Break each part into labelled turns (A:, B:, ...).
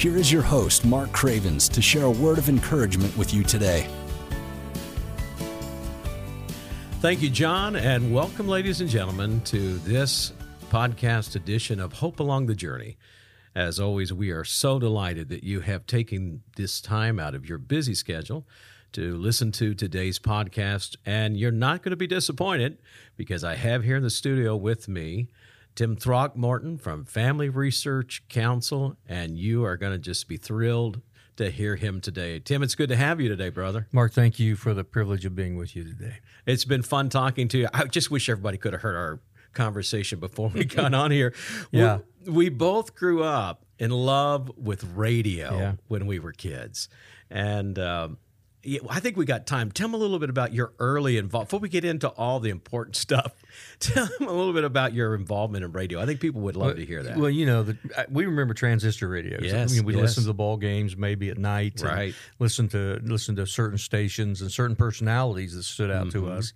A: here is your host, Mark Cravens, to share a word of encouragement with you today.
B: Thank you, John, and welcome, ladies and gentlemen, to this podcast edition of Hope Along the Journey. As always, we are so delighted that you have taken this time out of your busy schedule to listen to today's podcast, and you're not going to be disappointed because I have here in the studio with me Tim Throckmorton from Family Research Council, and you are going to just be thrilled to hear him today. Tim, it's good to have you today, brother.
C: Mark, thank you for the privilege of being with you today.
B: It's been fun talking to you. I just wish everybody could have heard our conversation before we got on here.
C: Yeah.
B: We, we both grew up in love with radio
C: Yeah.
B: when we were kids. And um, I think we got time. Tell them a little bit about your early involvement. Before we get into all the important stuff, tell them a little bit about your involvement in radio. I think people would love to hear that.
C: Well, you know, the, we remember transistor radios.
B: Yes,
C: I mean, we
B: yes.
C: listen to the ball games maybe at night.
B: Right.
C: Listen to listen to certain stations and certain personalities that stood out
B: Mm-hmm,
C: to us.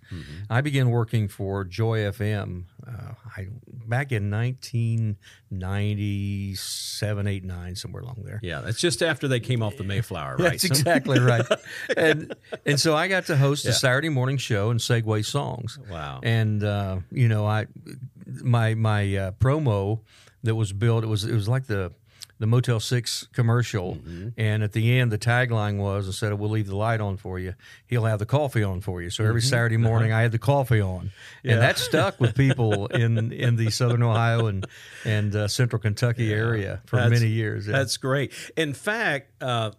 C: I began working for Joy FM uh, I, back in 1997, 8, 9, somewhere along there.
B: yeah, that's just after they came off the Mayflower, right?
C: That's exactly right. and and so I got to host a Saturday morning show and segue songs.
B: Wow.
C: And uh, you know, I my my uh, promo that was built it was it was like the the Motel Six commercial,
B: Mm-hmm.
C: and at the end the tagline was instead of "We'll leave the light on for you," he'll have the coffee on for you. So every
B: Mm-hmm.
C: Saturday morning I had the coffee on, and that stuck with people in in the Southern Ohio and and uh, Central Kentucky area for
B: That's-
C: many years. Yeah.
B: That's great. In fact, uh,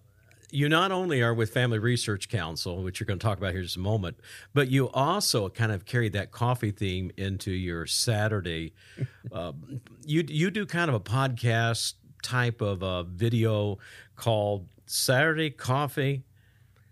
B: you not only are with Family Research Council, which you're going to talk about here in just a moment, but you also kind of carried that coffee theme into your Saturday. uh, you you do kind of a podcast type of a video called Saturday Coffee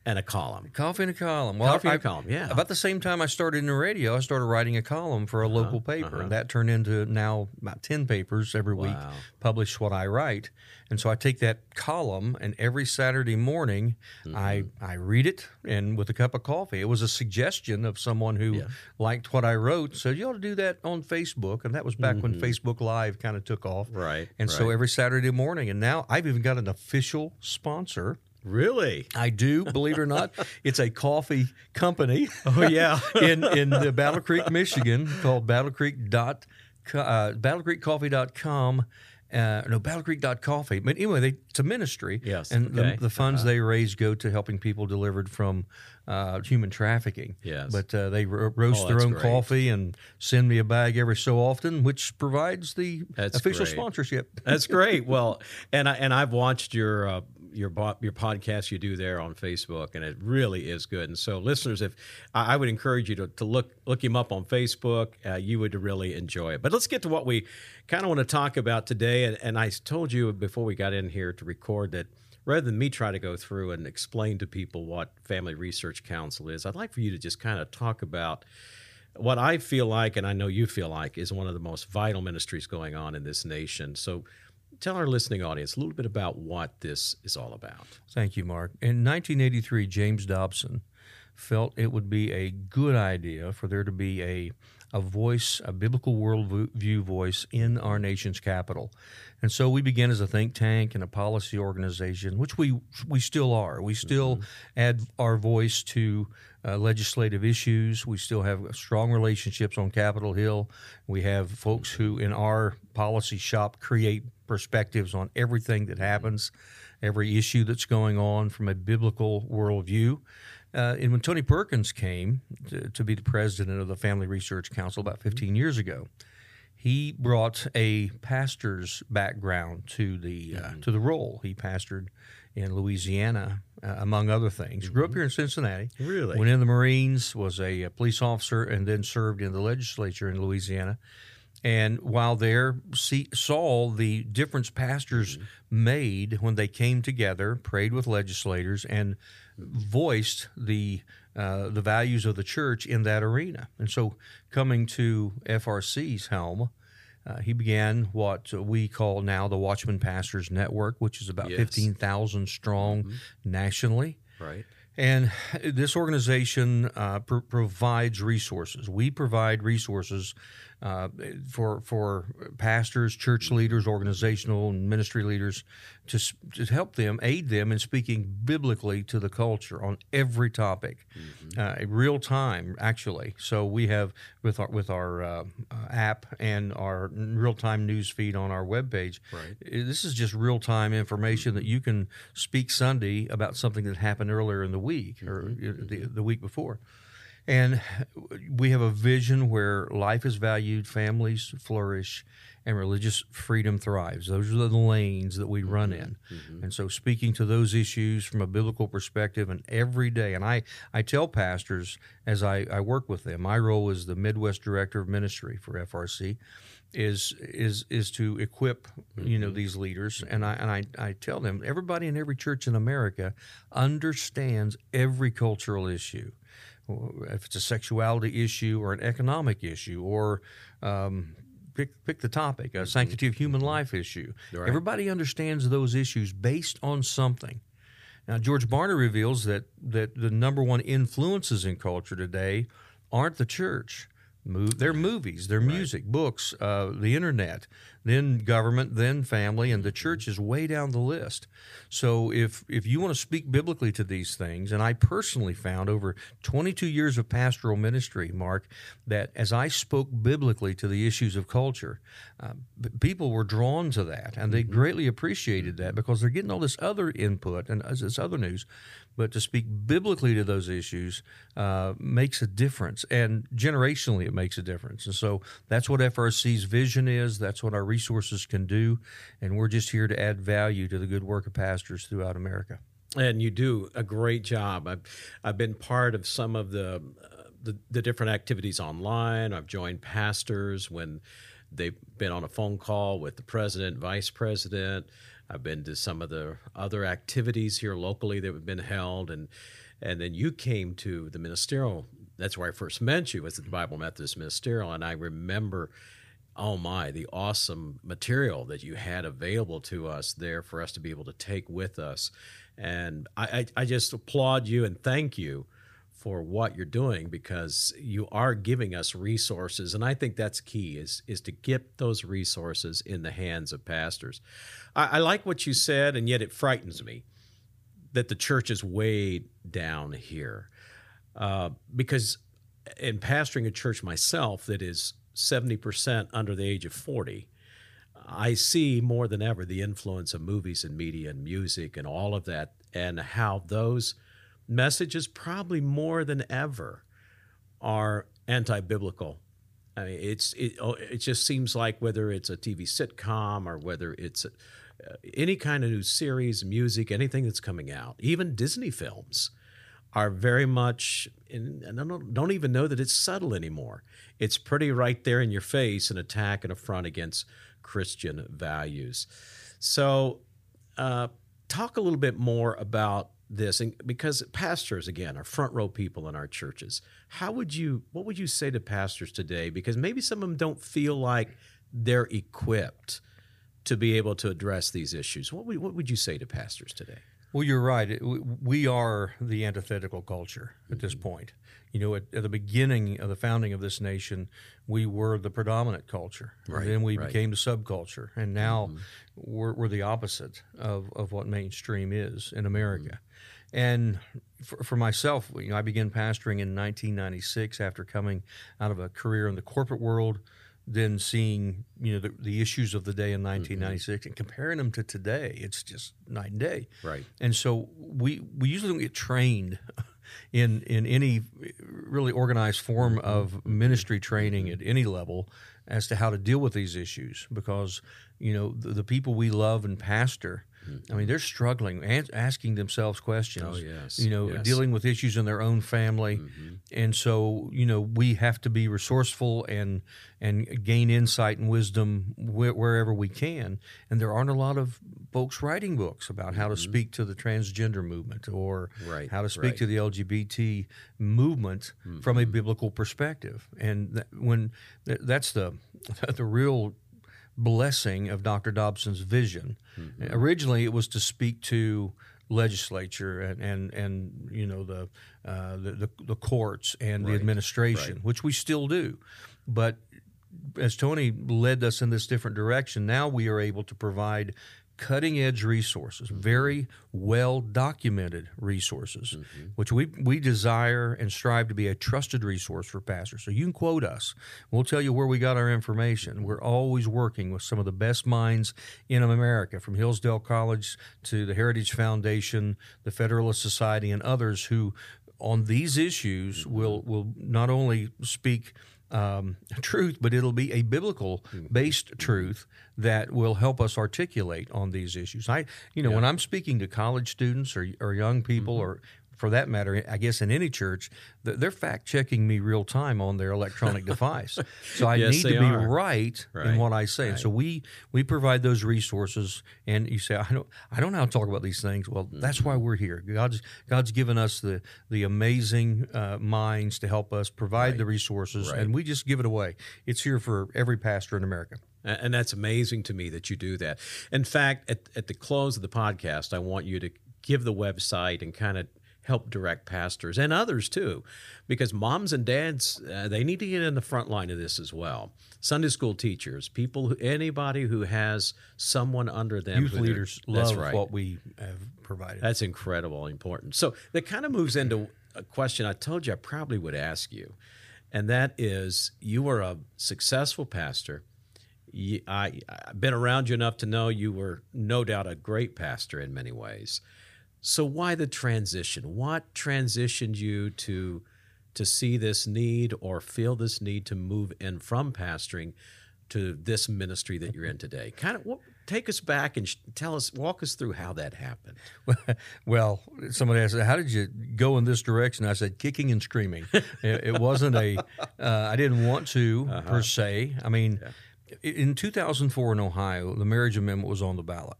B: and a Column.
C: Coffee and a column. Well,
B: Coffee and a
C: I-
B: column, yeah.
C: About the same time I started in the radio, I started writing a column for a
B: Uh-huh,
C: local paper, and that turned into now about ten papers every week. Publish what I write, and so I take that column, and every Saturday morning,
B: Mm-hmm.
C: I I read it, and with a cup of coffee. It was a suggestion of someone who liked what I wrote, said you ought to do that on Facebook, and that was back when Facebook Live kind of took off.
B: Mm-hmm. Right,
C: And so every Saturday morning, and now I've even got an official sponsor.
B: Really?
C: I do, believe it or not. It's a coffee company.
B: Oh yeah.
C: in in the Battle Creek, Michigan, called Battle Creek dot uh, battlecreekcoffee.com. Uh, no, battlecreek.coffee. But anyway, they, it's a ministry.
B: Yes,
C: And
B: okay. Uh-huh.
C: the, the funds they raise go to helping people delivered from uh, human trafficking.
B: Yes.
C: But uh, they ro- roast
B: Oh,
C: their own
B: great.
C: coffee and send me a bag every so often, which provides the
B: That's
C: official
B: great.
C: sponsorship.
B: That's great. Well, and I and I've watched your uh, your your podcast you do there on Facebook, and it really is good. And so, listeners, if I, I would encourage you to, to look look him up on Facebook, uh, you would really enjoy it. But let's get to what we kind of want to talk about today. And, and I told you before we got in here to record that. Rather than me try to go through and explain to people what Family Research Council is, I'd like for you to just kind of talk about what I feel like, and I know you feel like, is one of the most vital ministries going on in this nation. So tell our listening audience a little bit about what this is all about.
C: Thank you, Mark. In 1983, James Dobson felt it would be a good idea for there to be a a voice, a biblical worldview voice in our nation's capital. And so we began as a think tank and a policy organization, which we we still are. We still add our voice to uh, legislative issues. We still have strong relationships on Capitol Hill. We have folks who, in our policy shop, create perspectives on everything that happens, every issue that's going on from a biblical worldview. Uh, and when Tony Perkins came to, to be the president of the Family Research Council about 15 years ago, he brought a pastor's background to the uh, to the role. He pastored in Louisiana, uh, among other things. Grew up here in Cincinnati.
B: Really?
C: Went in the Marines, was a, uh police officer, and then served in the legislature in Louisiana. And while there, see, saw the difference pastors made when they came together, prayed with legislators, and voiced the uh, the values of the church in that arena. And so, coming to FRC's helm, uh, he began what we call now the Watchman Pastors Network, which is about
B: Yes.
C: 15,000 strong nationally.
B: Right.
C: And this organization uh, pr- provides resources. We provide resources uh, for for pastors, church leaders, organizational and ministry leaders to, to help them, aid them in speaking biblically to the culture on every topic, uh, real time actually. So we have with our with our uh, uh, app and our real time news feed on our webpage.
B: Right.
C: This is just real time information that you can speak Sunday about something that happened earlier in the week or
B: Mm-hmm.
C: the, the week before. And we have a vision where life is valued, families flourish, and religious freedom thrives. Those are the lanes that we mm-hmm. run in. Mm-hmm. And so, speaking to those issues from a biblical perspective, and every day, and I, I tell pastors as I, I work with them, my role as the Midwest Director of Ministry for FRC is is is to equip you know mm-hmm. these leaders. And I and I, I tell them everybody in every church in America understands every cultural issue if it's a sexuality issue or an economic issue or um, pick pick the topic a sanctity of human life issue.
B: Right.
C: everybody understands those issues based on something. Now George Barna reveals that that the number one influences in culture today aren't the church Move, they're movies, they're music, books, uh, the internet, then government, then family, and the church is way down the list. So if if you want to speak biblically to these things, and I personally found over 22 years of pastoral ministry, Mark, that as I spoke biblically to the issues of culture, uh, b- people were drawn to that, and they greatly appreciated that because they're getting all this other input and uh, this other news. But to speak biblically to those issues uh, makes a difference, and generationally it makes a difference. And so that's what FRC's vision is. That's what our resources can do, and we're just here to add value to the good work of pastors throughout America.
B: and you do a great job. I've I've been part of some of the uh, the, the different activities online. I've joined pastors when they've been on a phone call with the president, vice president. I've been to some of the other activities here locally that have been held, and and then you came to the ministerial. That's where I first met you was at the Bible Methodist Ministerial, and I remember oh my, the awesome material that you had available to us there for us to be able to take with us. And I, I, I just applaud you and thank you for what you're doing because you are giving us resources. And I think that's key is, is to get those resources in the hands of pastors. I, I like what you said, and yet it frightens me that the church is way down here. Uh, because in pastoring a church myself that is 70% under the age of 40, I see more than ever the influence of movies and media and music and all of that, and how those messages, probably more than ever, are anti biblical. I mean, it's it, oh, it just seems like whether it's a TV sitcom or whether it's uh, any kind of new series, music, anything that's coming out, even Disney films are very much, and I don't, don't even know that it's subtle anymore. It's pretty right there in your face, an attack and affront against Christian values. So, uh, talk a little bit more about this, and because pastors again are front row people in our churches. How would you, what would you say to pastors today? Because maybe some of them don't feel like they're equipped to be able to address these issues. What would, what would you say to pastors today?
C: Well, you're right. We- are the antithetical culture at this mm-hmm. point. You know, at, at the beginning of the founding of this nation, we were the predominant culture.
B: Right,
C: And then we
B: right.
C: became the subculture. And now mm-hmm. we're, we're the opposite of, of what mainstream is in America. Mm-hmm. And for, for myself, you know, I began pastoring in 1996 after coming out of a career in the corporate world, then seeing you know the, the issues of the day in mm-hmm. 1996 and comparing them to today. It's just night and day.
B: Right.
C: And so we we usually don't get trained in in any really organized form mm-hmm. of ministry mm-hmm. training at any level as to how to deal with these issues because you know the, the people we love and pastor Mm-hmm. I mean, they're struggling, asking themselves questions.
B: Oh, yes,
C: You know,
B: yes.
C: dealing with issues in their own family, mm-hmm. and so you know we have to be resourceful and and gain insight and wisdom wh- wherever we can. And there aren't a lot of folks writing books about how to mm-hmm. speak to the transgender movement or
B: Right,
C: how to speak
B: right.
C: to the LGBT movement from a biblical perspective. And th- when th- that's the the real blessing of Dr. Dobson's vision. Originally, it was to speak to legislature and and, and you know the, uh, the the the courts and the administration, which we still do, but as Tony led us in this different direction, now we are able to provide cutting edge resources, very well documented resources, mm-hmm. which we, we desire and strive to be a trusted resource for pastors. So you can quote us. We'll tell you where we got our information. We're always working with some of the best minds in America, from Hillsdale College to the Heritage Foundation, the Federalist Society, and others who on these issues mm-hmm. will will not only speak um, truth, but it'll be a biblical based truth that will help us articulate on these issues. I, you know, when I'm speaking to college students or, or young people, or for that matter, I guess in any church, they're fact checking me real time on their electronic device. So I
B: Yes,
C: need to be
B: are.
C: right, in what I say. And so we we provide those resources. And you say, I don't I don't know how to talk about these things. Well, that's why we're here. God's God's given us the the amazing uh, minds to help us provide the resources,
B: Right.
C: and we just give it away. It's here for every pastor in America.
B: And that's amazing to me that you do that. In fact, at, at the close of the podcast, I want you to give the website and kind of help direct pastors and others too, because moms and dads, uh, they need to get in the front line of this as well. Sunday school teachers, people, who, anybody who has someone under them.
C: Youth leaders
B: that's
C: love
B: right.
C: what we have provided.
B: That's incredible, important. So that kind of moves into a question I told you I probably would ask you, and that is: you were a successful pastor. I, I've been around you enough to know you were no doubt a great pastor in many ways. So why the transition? What transitioned you to to see this need or feel this need to move in from pastoring to this ministry that you're in today? Kind of what, take us back and tell us, walk us through how that happened.
C: well, somebody asked, "How did you go in this direction?" I said, "Kicking and screaming." it, wasn't a. Uh, I didn't want to
B: Uh-huh.
C: per se. I mean, i in 2004 in Ohio, the marriage amendment was on the ballot,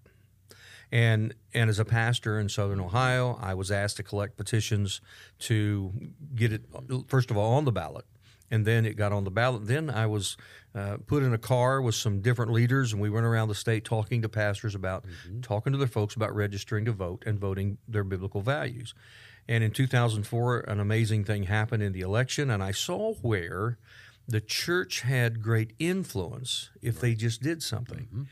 C: and and as a pastor in Southern Ohio, I was asked to collect petitions to get it first of all on the ballot. And then it got on the ballot. Then I was uh, put in a car with some different leaders, and we went around the state talking to pastors about talking to their folks about registering to vote and voting their biblical values. And in 2004, an amazing thing happened in the election, and I saw where the church had great influence if they just did something.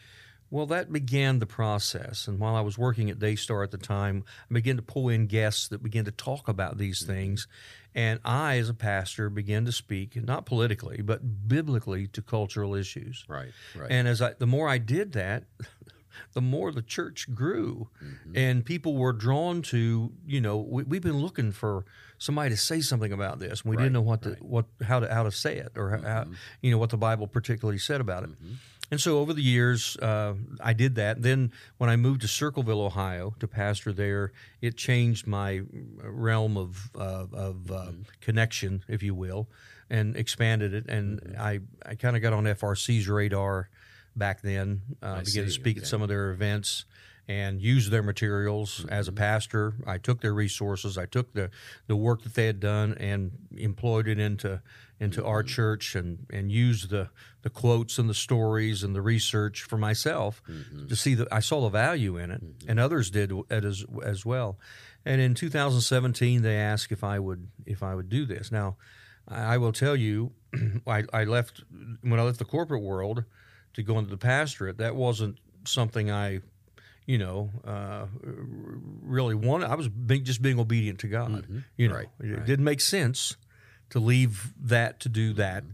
C: Well, that began the process. And while I was working at Daystar at the time, I began to pull in guests that began to talk about these mm-hmm. things. And I, as a pastor, began to speak, not politically, but biblically to cultural issues.
B: Right, right.
C: And as I, the more I did that, the more the church grew, mm-hmm. and people were drawn to. You know, we, we've been looking for somebody to say something about this. And we didn't know what to what how to how to say it or how, mm-hmm. you know what the Bible particularly said about it. And so over the years, uh, I did that. Then when I moved to Circleville, Ohio, to pastor there, it changed my realm of uh, of uh, connection, if you will, and expanded it. And I I kind of got on FRC's radar back then. Uh, began
B: see,
C: to speak at some of their events and used their materials as a pastor. I took their resources. I took the, the work that they had done and employed it into into our church and, and used the, the quotes and the stories and the research for myself mm-hmm. to see that I saw the value in it, mm-hmm. and others did it as as well. And in 2017, they asked if I would if I would do this. Now, I will tell you, I, I left when I left the corporate world to go into the pastorate. That wasn't something I, you know, uh, really wanted. I was being, just being obedient to God. Mm-hmm. You know,
B: Right,
C: it didn't make sense to leave that to do that, mm-hmm.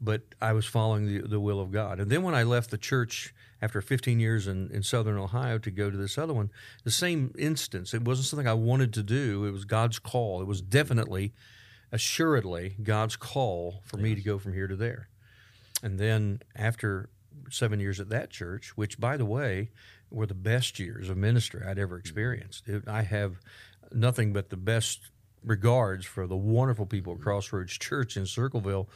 C: but I was following the, the will of God. And then when I left the church after 15 years in, in southern Ohio to go to this other one, the same instance. It wasn't something I wanted to do. It was God's call. It was definitely, assuredly, God's call for me to go from here to there. And then after seven years at that church, which by the way, were the best years of ministry I'd ever mm-hmm. experienced. It, I have nothing but the best regards for the wonderful people at Crossroads Church in Circleville.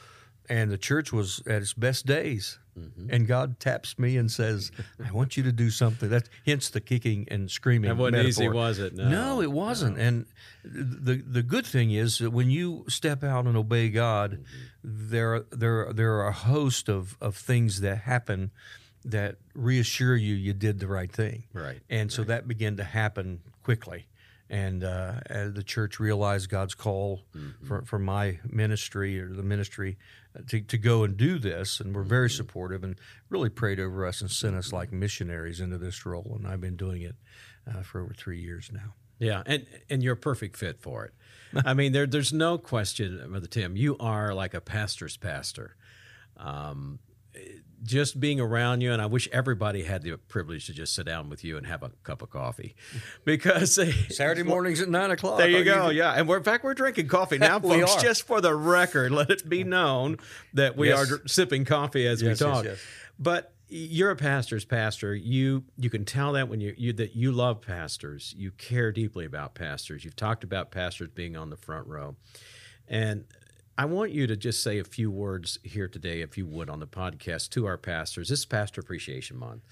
C: And the church was at its best days. Mm-hmm. And God taps me and says, I want you to do something. That's hence the kicking and screaming.
B: That wasn't
C: metaphor.
B: easy, was it? No,
C: no it wasn't. No. And the the good thing is that when you step out and obey God, mm-hmm. there there there are a host of, of things that happen that reassure you you did the right thing.
B: Right.
C: And so
B: right.
C: that began to happen quickly and uh, the church realized God's call mm-hmm. for, for my ministry or the ministry uh, to, to go and do this, and we're very mm-hmm. supportive and really prayed over us and sent us like missionaries into this role. And I've been doing it uh, for over three years now.
B: Yeah, and and you're a perfect fit for it. I mean, there there's no question, Brother Tim. You are like a pastor's pastor. Um, just being around you, and I wish everybody had the privilege to just sit down with you and have a cup of coffee, because
C: Saturday mornings at nine o'clock.
B: There you go. You? Yeah, and we're in fact we're drinking coffee now, folks. Just for the record, let it be known that we yes. are sipping coffee as yes, we talk. Yes, but you're a pastor's pastor. You you can tell that when you, you that you love pastors. You care deeply about pastors. You've talked about pastors being on the front row, and I want you to just say a few words here today, if you would, on the podcast to our pastors. This is Pastor Appreciation Month.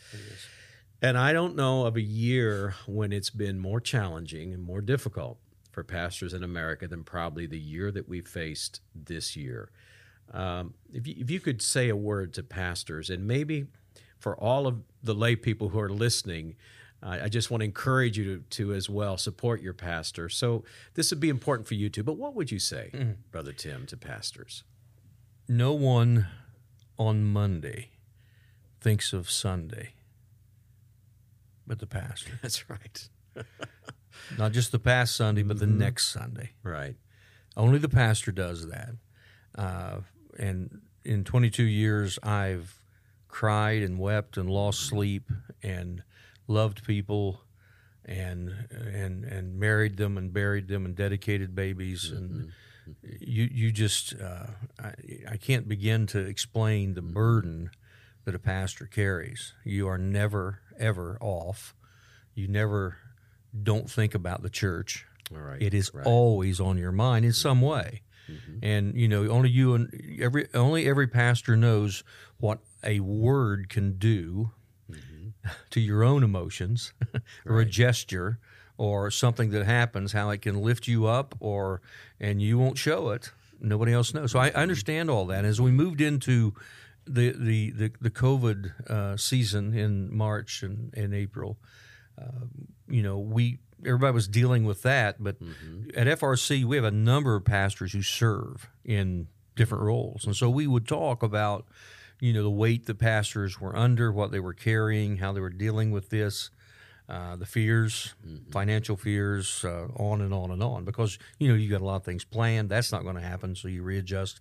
B: And I don't know of a year when it's been more challenging and more difficult for pastors in America than probably the year that we faced this year. Um, if, you, if you could say a word to pastors, and maybe for all of the lay people who are listening, I just want to encourage you to, to, as well support your pastor. So this would be important for you too. But what would you say, mm-hmm. Brother Tim, to pastors?
C: No one on Monday thinks of Sunday but the pastor.
B: That's right.
C: Not just the past Sunday, but the mm-hmm. next Sunday.
B: Right.
C: Only the pastor does that. Uh, and in 22 years, I've cried and wept and lost sleep and loved people and and and married them and buried them and dedicated babies mm-hmm. and you you just uh, I, I can't begin to explain the mm-hmm. burden that a pastor carries. You are never ever off. You never don't think about the church.
B: All right.
C: It is
B: right.
C: always on your mind in some way. Mm-hmm. And you know, only you and every only every pastor knows what a word can do to your own emotions or right. a gesture or something that happens, how it can lift you up or and you won't show it. Nobody else knows. So I understand all that. As we moved into the the the, the COVID uh, season in March and, and April, uh, you know, we everybody was dealing with that. But mm-hmm. at FRC, we have a number of pastors who serve in different roles, and so we would talk about you know the weight the pastors were under, what they were carrying, how they were dealing with this, uh, the fears, mm-hmm. financial fears, uh, on and on and on. Because you know you got a lot of things planned. That's not going to happen, so you readjust.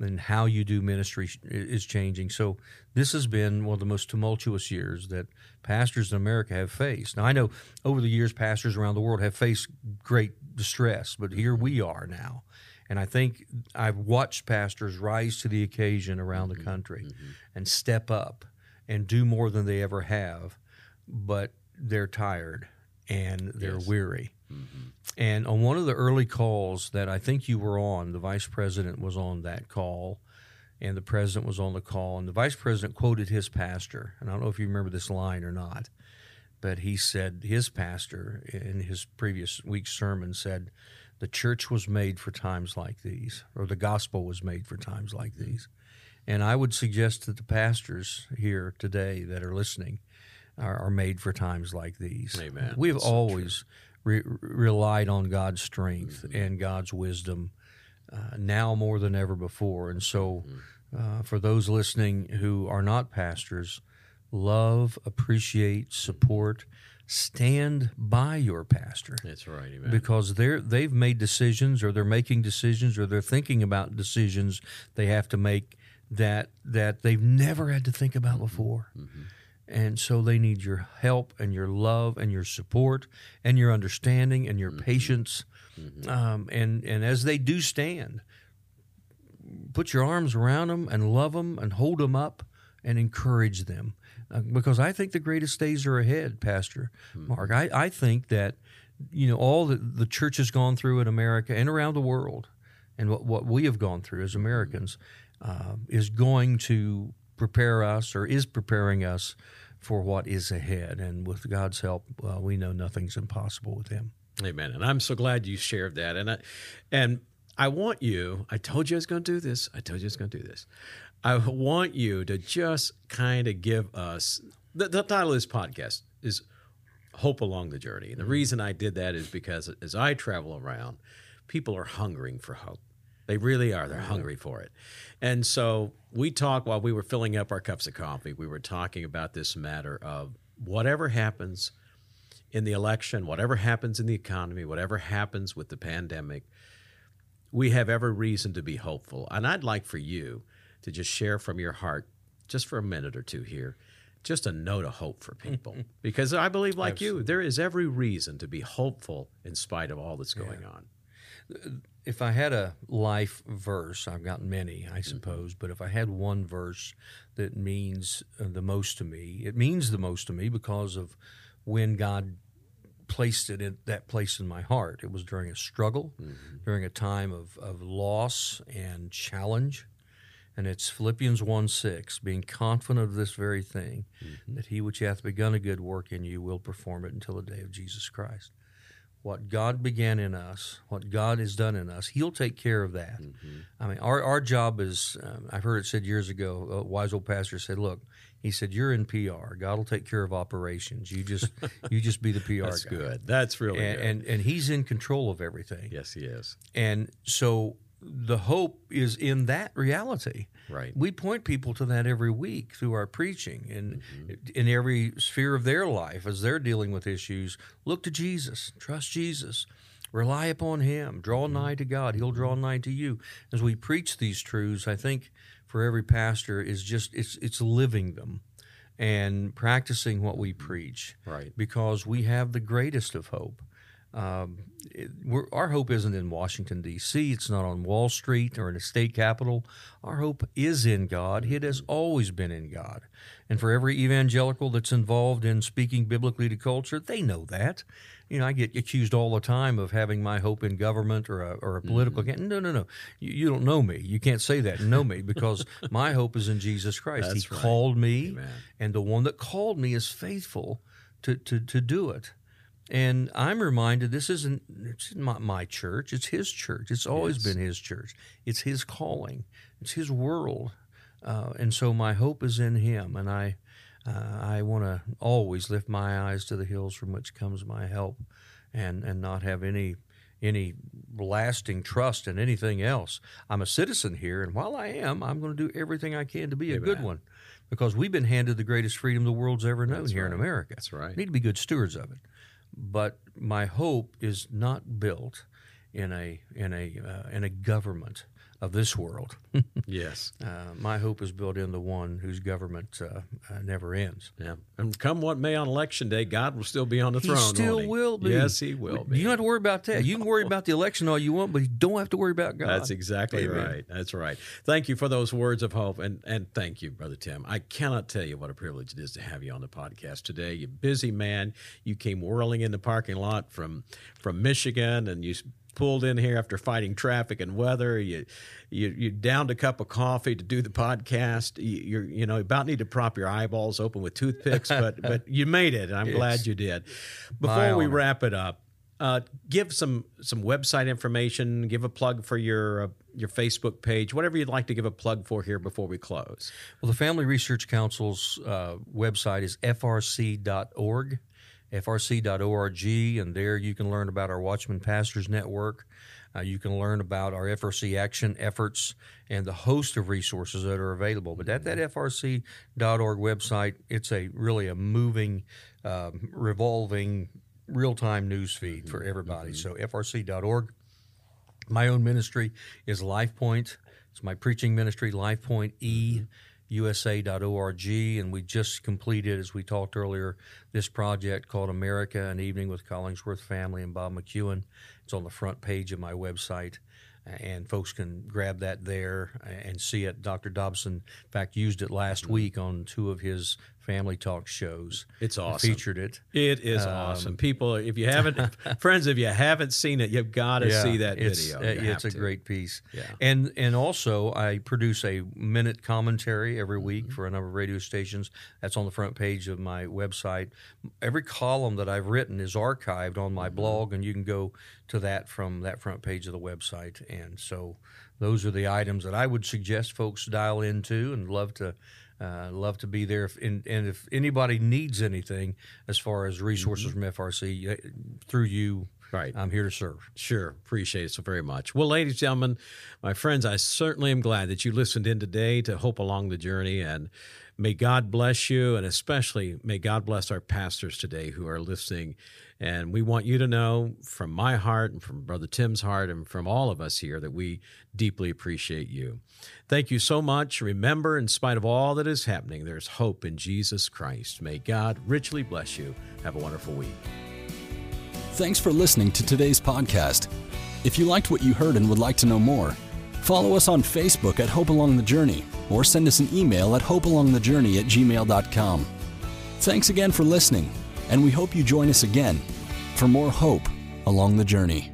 C: And how you do ministry is changing. So this has been one of the most tumultuous years that pastors in America have faced. Now I know over the years pastors around the world have faced great distress, but here we are now and I think I've watched pastors rise to the occasion around the mm-hmm. country mm-hmm. and step up and do more than they ever have, but they're tired and they're yes. weary. Mm-hmm. And on one of the early calls that I think you were on, the vice president was on that call, and the president was on the call, and the vice president quoted his pastor. And I don't know if you remember this line or not, but he said his pastor in his previous week's sermon said, the church was made for times like these, or the gospel was made for times like these. And I would suggest that the pastors here today that are listening are, are made for times like these.
B: Amen.
C: We've That's always re- relied on God's strength mm-hmm. and God's wisdom uh, now more than ever before. And so, mm-hmm. uh, for those listening who are not pastors, love, appreciate, support, stand by your pastor.
B: That's right. Amen.
C: Because they're they've made decisions or they're making decisions or they're thinking about decisions they have to make that that they've never had to think about before. Mm-hmm. And so they need your help and your love and your support and your understanding and your mm-hmm. patience. Mm-hmm. Um, and and as they do stand, put your arms around them and love them and hold them up and encourage them uh, because I think the greatest days are ahead, Pastor Mark. I, I think that you know all that the church has gone through in America and around the world, and what, what we have gone through as Americans uh, is going to prepare us or is preparing us for what is ahead. And with God's help, uh, we know nothing's impossible with Him.
B: Amen. And I'm so glad you shared that. And I, and I want you. I told you I was going to do this. I told you I was going to do this. I want you to just kind of give us the, the title of this podcast is Hope Along the Journey. And the mm-hmm. reason I did that is because as I travel around, people are hungering for hope. They really are. They're hungry for it. And so we talked while we were filling up our cups of coffee, we were talking about this matter of whatever happens in the election, whatever happens in the economy, whatever happens with the pandemic, we have every reason to be hopeful. And I'd like for you to just share from your heart, just for a minute or two here, just a note of hope for people. because I believe, like you, there is every reason to be hopeful in spite of all that's going on.
C: Uh, if I had a life verse, I've got many, I mm-hmm. suppose, but if I had one verse that means uh, the most to me, it means the most to me because of when God placed it in that place in my heart. It was during a struggle, mm-hmm. during a time of, of loss and challenge. And it's Philippians 1 6, being confident of this very thing, that he which hath begun a good work in you will perform it until the day of Jesus Christ what God began in us, what God has done in us, He'll take care of that. I mean, our, our job is, um, I've heard it said years ago, a wise old pastor said, look, he said, you're in PR. God will take care of operations. You just, you just be the PR
B: That's
C: guy.
B: good. That's really
C: And,
B: good.
C: and, and He's in control of everything.
B: yes, he is.
C: And so the hope is in that reality.
B: Right.
C: We point people to that every week through our preaching and mm-hmm. in every sphere of their life as they're dealing with issues. Look to Jesus, trust Jesus, rely upon Him, draw mm-hmm. nigh to God. He'll draw mm-hmm. nigh to you. As we preach these truths, I think for every pastor is just it's it's living them and practicing what we preach
B: Right.
C: because we have the greatest of hope. Um, it, we're, our hope isn't in Washington, D.C., it's not on Wall Street or in a state capital. Our hope is in God. It has always been in God. And for every evangelical that's involved in speaking biblically to culture, they know that. You know, I get accused all the time of having my hope in government or a, or a political. can No, no, no. You, you don't know me. You can't say that and know me because my hope is in Jesus Christ.
B: That's
C: he
B: right.
C: called me,
B: Amen.
C: and the one that called me is faithful to, to, to do it. And I'm reminded this isn't it's not my church, it's his church. It's always
B: Yes.
C: been his church. It's his calling, it's his world. Uh, and so my hope is in him. And I, uh, I want to always lift my eyes to the hills from which comes my help and, and not have any any lasting trust in anything else. I'm a citizen here, and while I am, I'm going to do everything I can to be a good one because we've been handed the greatest freedom the world's ever known
B: That's
C: here in. America.
B: That's right.
C: We need to be good stewards of it. But my hope is not built in a in a uh, in a government of this world.
B: Yes.
C: uh, my hope is built in the one whose government uh, uh, never ends.
B: Yeah. And come what may on election day, God will still be on the
C: He
B: throne.
C: still
B: won't he?
C: will be.
B: Yes, he will be.
C: You don't have to worry about that. You can worry about the election all you want, but you don't have to worry about God.
B: That's exactly
C: Amen.
B: right. That's right. Thank you for those words of hope, and and thank you, brother Tim. I cannot tell you what a privilege it is to have you on the podcast today. You're a busy man. You came whirling in the parking lot from from Michigan, and you pulled in here after fighting traffic and weather. You you you downed a cup of coffee to do the podcast. You you're, you know about need to prop your eyeballs open with toothpicks, but but you made it, and I'm glad you did. Before we wrap it up. Uh, give some some website information. Give a plug for your uh, your Facebook page. Whatever you'd like to give a plug for here before we close.
C: Well, the Family Research Council's uh, website is frc.org, frc.org, and there you can learn about our Watchman Pastors Network. Uh, you can learn about our FRC action efforts and the host of resources that are available. But at that frc.org website, it's a really a moving, um, revolving, real-time news feed for everybody. So frc.org. My own ministry is LifePoint. It's my preaching ministry, Life Point E. USA.org, and we just completed, as we talked earlier, this project called America An Evening with Collingsworth Family and Bob McEwen. It's on the front page of my website, and folks can grab that there and see it. Dr. Dobson, in fact, used it last mm-hmm. week on two of his family talk shows.
B: It's awesome.
C: Featured it.
B: It is um, awesome. People, if you haven't, friends, if you haven't seen it, you've got to yeah, see that
C: it's,
B: video.
C: Uh, it's a to. great piece.
B: Yeah.
C: And and also, I produce a minute commentary every week mm-hmm. for a number of radio stations. That's on the front page of my website. Every column that I've written is archived on my mm-hmm. blog, and you can go to that from that front page of the website. And so, those are the items that I would suggest folks dial into, and love to uh, love to be there. If, and, and, if anybody needs anything as far as resources mm-hmm. from FRC uh, through you,
B: right,
C: I'm here to serve.
B: Sure, appreciate it so very much. Well, ladies and gentlemen, my friends, I certainly am glad that you listened in today to Hope Along the Journey, and may God bless you, and especially may God bless our pastors today who are listening. And we want you to know from my heart and from Brother Tim's heart and from all of us here that we deeply appreciate you. Thank you so much. Remember, in spite of all that is happening, there's hope in Jesus Christ. May God richly bless you. Have a wonderful week.
A: Thanks for listening to today's podcast. If you liked what you heard and would like to know more, follow us on Facebook at Hope Along the Journey or send us an email at hopealongthejourney at gmail.com. Thanks again for listening, and we hope you join us again for more hope along the journey.